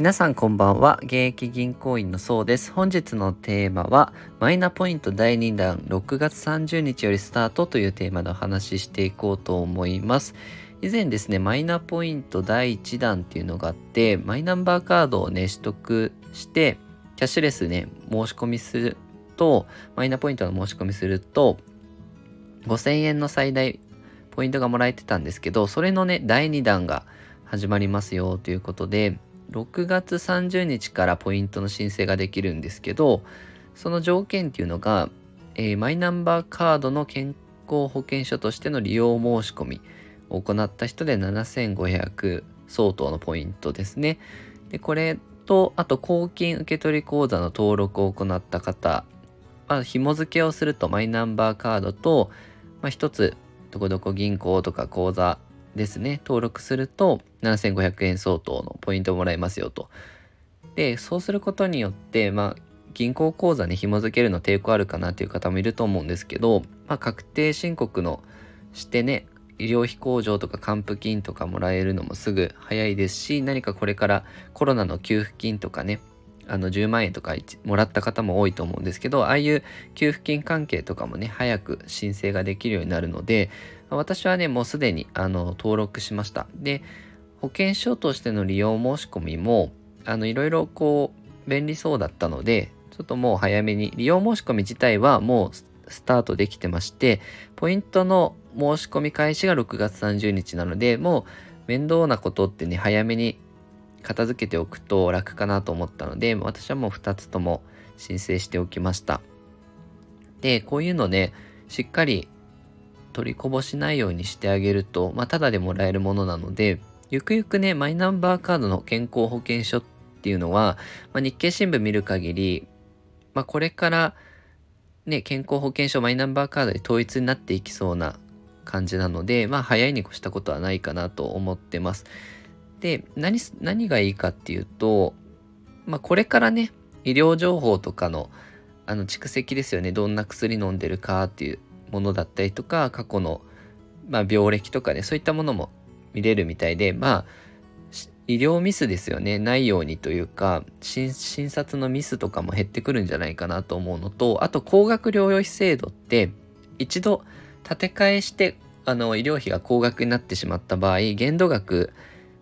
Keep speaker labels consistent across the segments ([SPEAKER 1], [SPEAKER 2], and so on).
[SPEAKER 1] 皆さんこんばんは。現役銀行員のそうです。本日のテーマは、マイナポイント第2弾6月30日よりスタートというテーマでお話ししていこうと思います。以前ですね、マイナポイント第1弾っていうのがあって、マイナンバーカードをね、取得して、キャッシュレスね、申し込みすると、マイナポイントの申し込みすると、5000円の最大ポイントがもらえてたんですけど、それのね、第2弾が始まりますよということで、6月30日からポイントの申請ができるんですけど、その条件っていうのが、えー、マイナンバーカードの健康保険証としての利用申し込みを行った人で7500相当のポイントですね。で、これと、あと公金受取口座の登録を行った方、まあ、紐付けをするとマイナンバーカードと、まあ、一つ、どこどこ銀行とか口座ですね、登録すると7500円相当のポイントをもらえますよと。で、そうすることによって、まあ、銀行口座に紐付けるの抵抗あるかなっていう方もいると思うんですけど、まあ、確定申告のしてね、医療費控除とか還付金とかもらえるのもすぐ早いですし、何かこれからコロナの給付金とかね、あの10万円とかもらった方も多いと思うんですけど、ああいう給付金関係とかもね、早く申請ができるようになるので、私はね、もうすでにあの登録しました。で、保険証としての利用申し込みも、あの、いろいろこう、便利そうだったので、ちょっともう早めに、利用申し込み自体はもうスタートできてまして、ポイントの申し込み開始が6月30日なので、もう面倒なことってね、早めに片付けておくと楽かなと思ったので、私はもう2つとも申請しておきました。で、こういうのね、しっかり取りこぼしないようにしてあげると、まあ、ただでもらえるものなので、ゆくゆくね、マイナンバーカードの健康保険証っていうのは、まあ、日経新聞見る限り、まあ、これからね、健康保険証マイナンバーカードで統一になっていきそうな感じなので、まあ、早いに越したことはないかなと思ってます。で、何、何がいいかっていうと、まあ、これからね、医療情報とかの、あの、蓄積ですよね。どんな薬飲んでるかっていうものだったりとか、過去の、まあ、病歴とかね、そういったものも見れるみたいで、まあ、医療ミスですよね、ないようにというか、診察のミスとかも減ってくるんじゃないかなと思うのと、あと、高額療養費制度って、一度建て替えして、あの、医療費が高額になってしまった場合、限度額、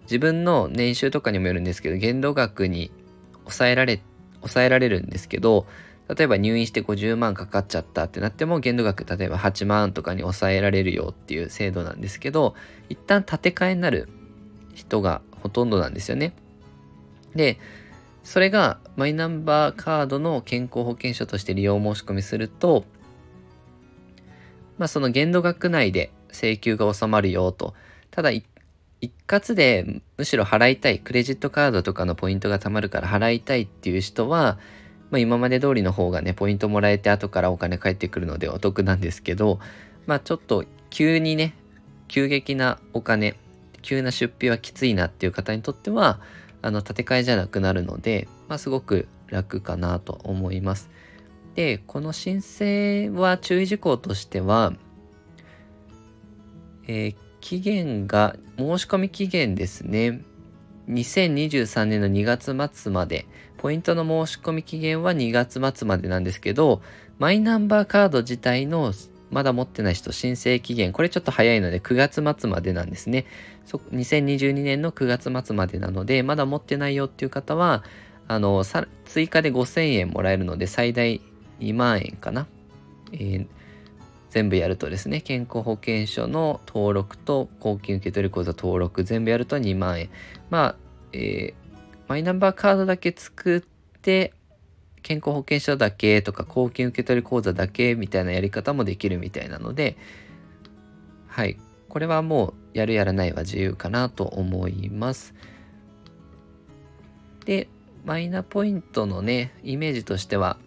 [SPEAKER 1] 自分の年収とかにもよるんですけど、限度額に抑えられ、抑えられるんですけど、例えば入院して50万かかっちゃったってなっても限度額例えば8万とかに抑えられるよっていう制度なんですけど一旦建て替えになる人がほとんどなんですよね。でそれがマイナンバーカードの健康保険証として利用申し込みするとまあその限度額内で請求が収まるよとただ一括でむしろ払いたいクレジットカードとかのポイントが貯まるから払いたいっていう人はまあ、今まで通りの方がね、ポイントもらえて後からお金返ってくるのでお得なんですけど、まあちょっと急にね、急激なお金、急な出費はきついなっていう方にとっては、あの、建て替えじゃなくなるので、まあすごく楽かなと思います。で、この申請は注意事項としては、えー、期限が、申し込み期限ですね。2023年の2月末まで、ポイントの申し込み期限は2月末までなんですけど、マイナンバーカード自体のまだ持ってない人申請期限、これちょっと早いので9月末までなんですね。そ2022年の9月末までなので、まだ持ってないよっていう方は、あの、追加で5000円もらえるので、最大2万円かな。えー、全部やるとですね、健康保険証の登録と公金受取口座登録全部やると2万円。まあ、えー、マイナンバーカードだけ作って、健康保険証だけとか公金受取口座だけみたいなやり方もできるみたいなので、はい。これはもうやるやらないは自由かなと思います。で、マイナポイントのね、イメージとしては、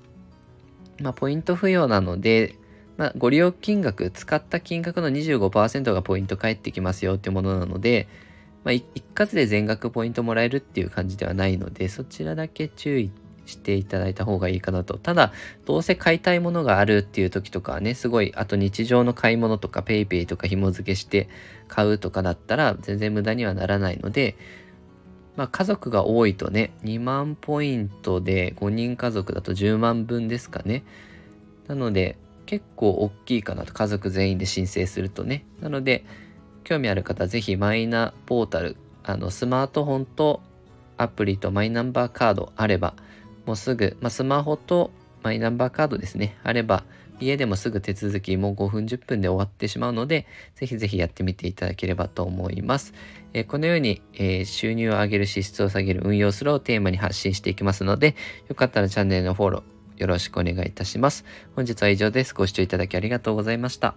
[SPEAKER 1] まあ、ポイント付与なので、まあ、ご利用金額、使った金額の25%がポイント返ってきますよっていうものなので、まあ、一括で全額ポイントもらえるっていう感じではないので、そちらだけ注意していただいた方がいいかなと。ただ、どうせ買いたいものがあるっていう時とかはね、すごい、あと日常の買い物とか PayPay とか紐付けして買うとかだったら、全然無駄にはならないので、まあ家族が多いとね、2万ポイントで5人家族だと10万分ですかね。なので結構大きいかなと家族全員で申請するとね。なので興味ある方はぜひマイナポータル、あのスマートフォンとアプリとマイナンバーカードあればもうすぐ、まあ、スマホとマイナンバーカードですね、あれば家でもすぐ手続きもう5分10分で終わってしまうので、ぜひぜひやってみていただければと思います。えー、このように、えー、収入を上げる支出を下げる運用するをテーマに発信していきますので、よかったらチャンネルのフォローよろしくお願いいたします。本日は以上です。ご視聴いただきありがとうございました。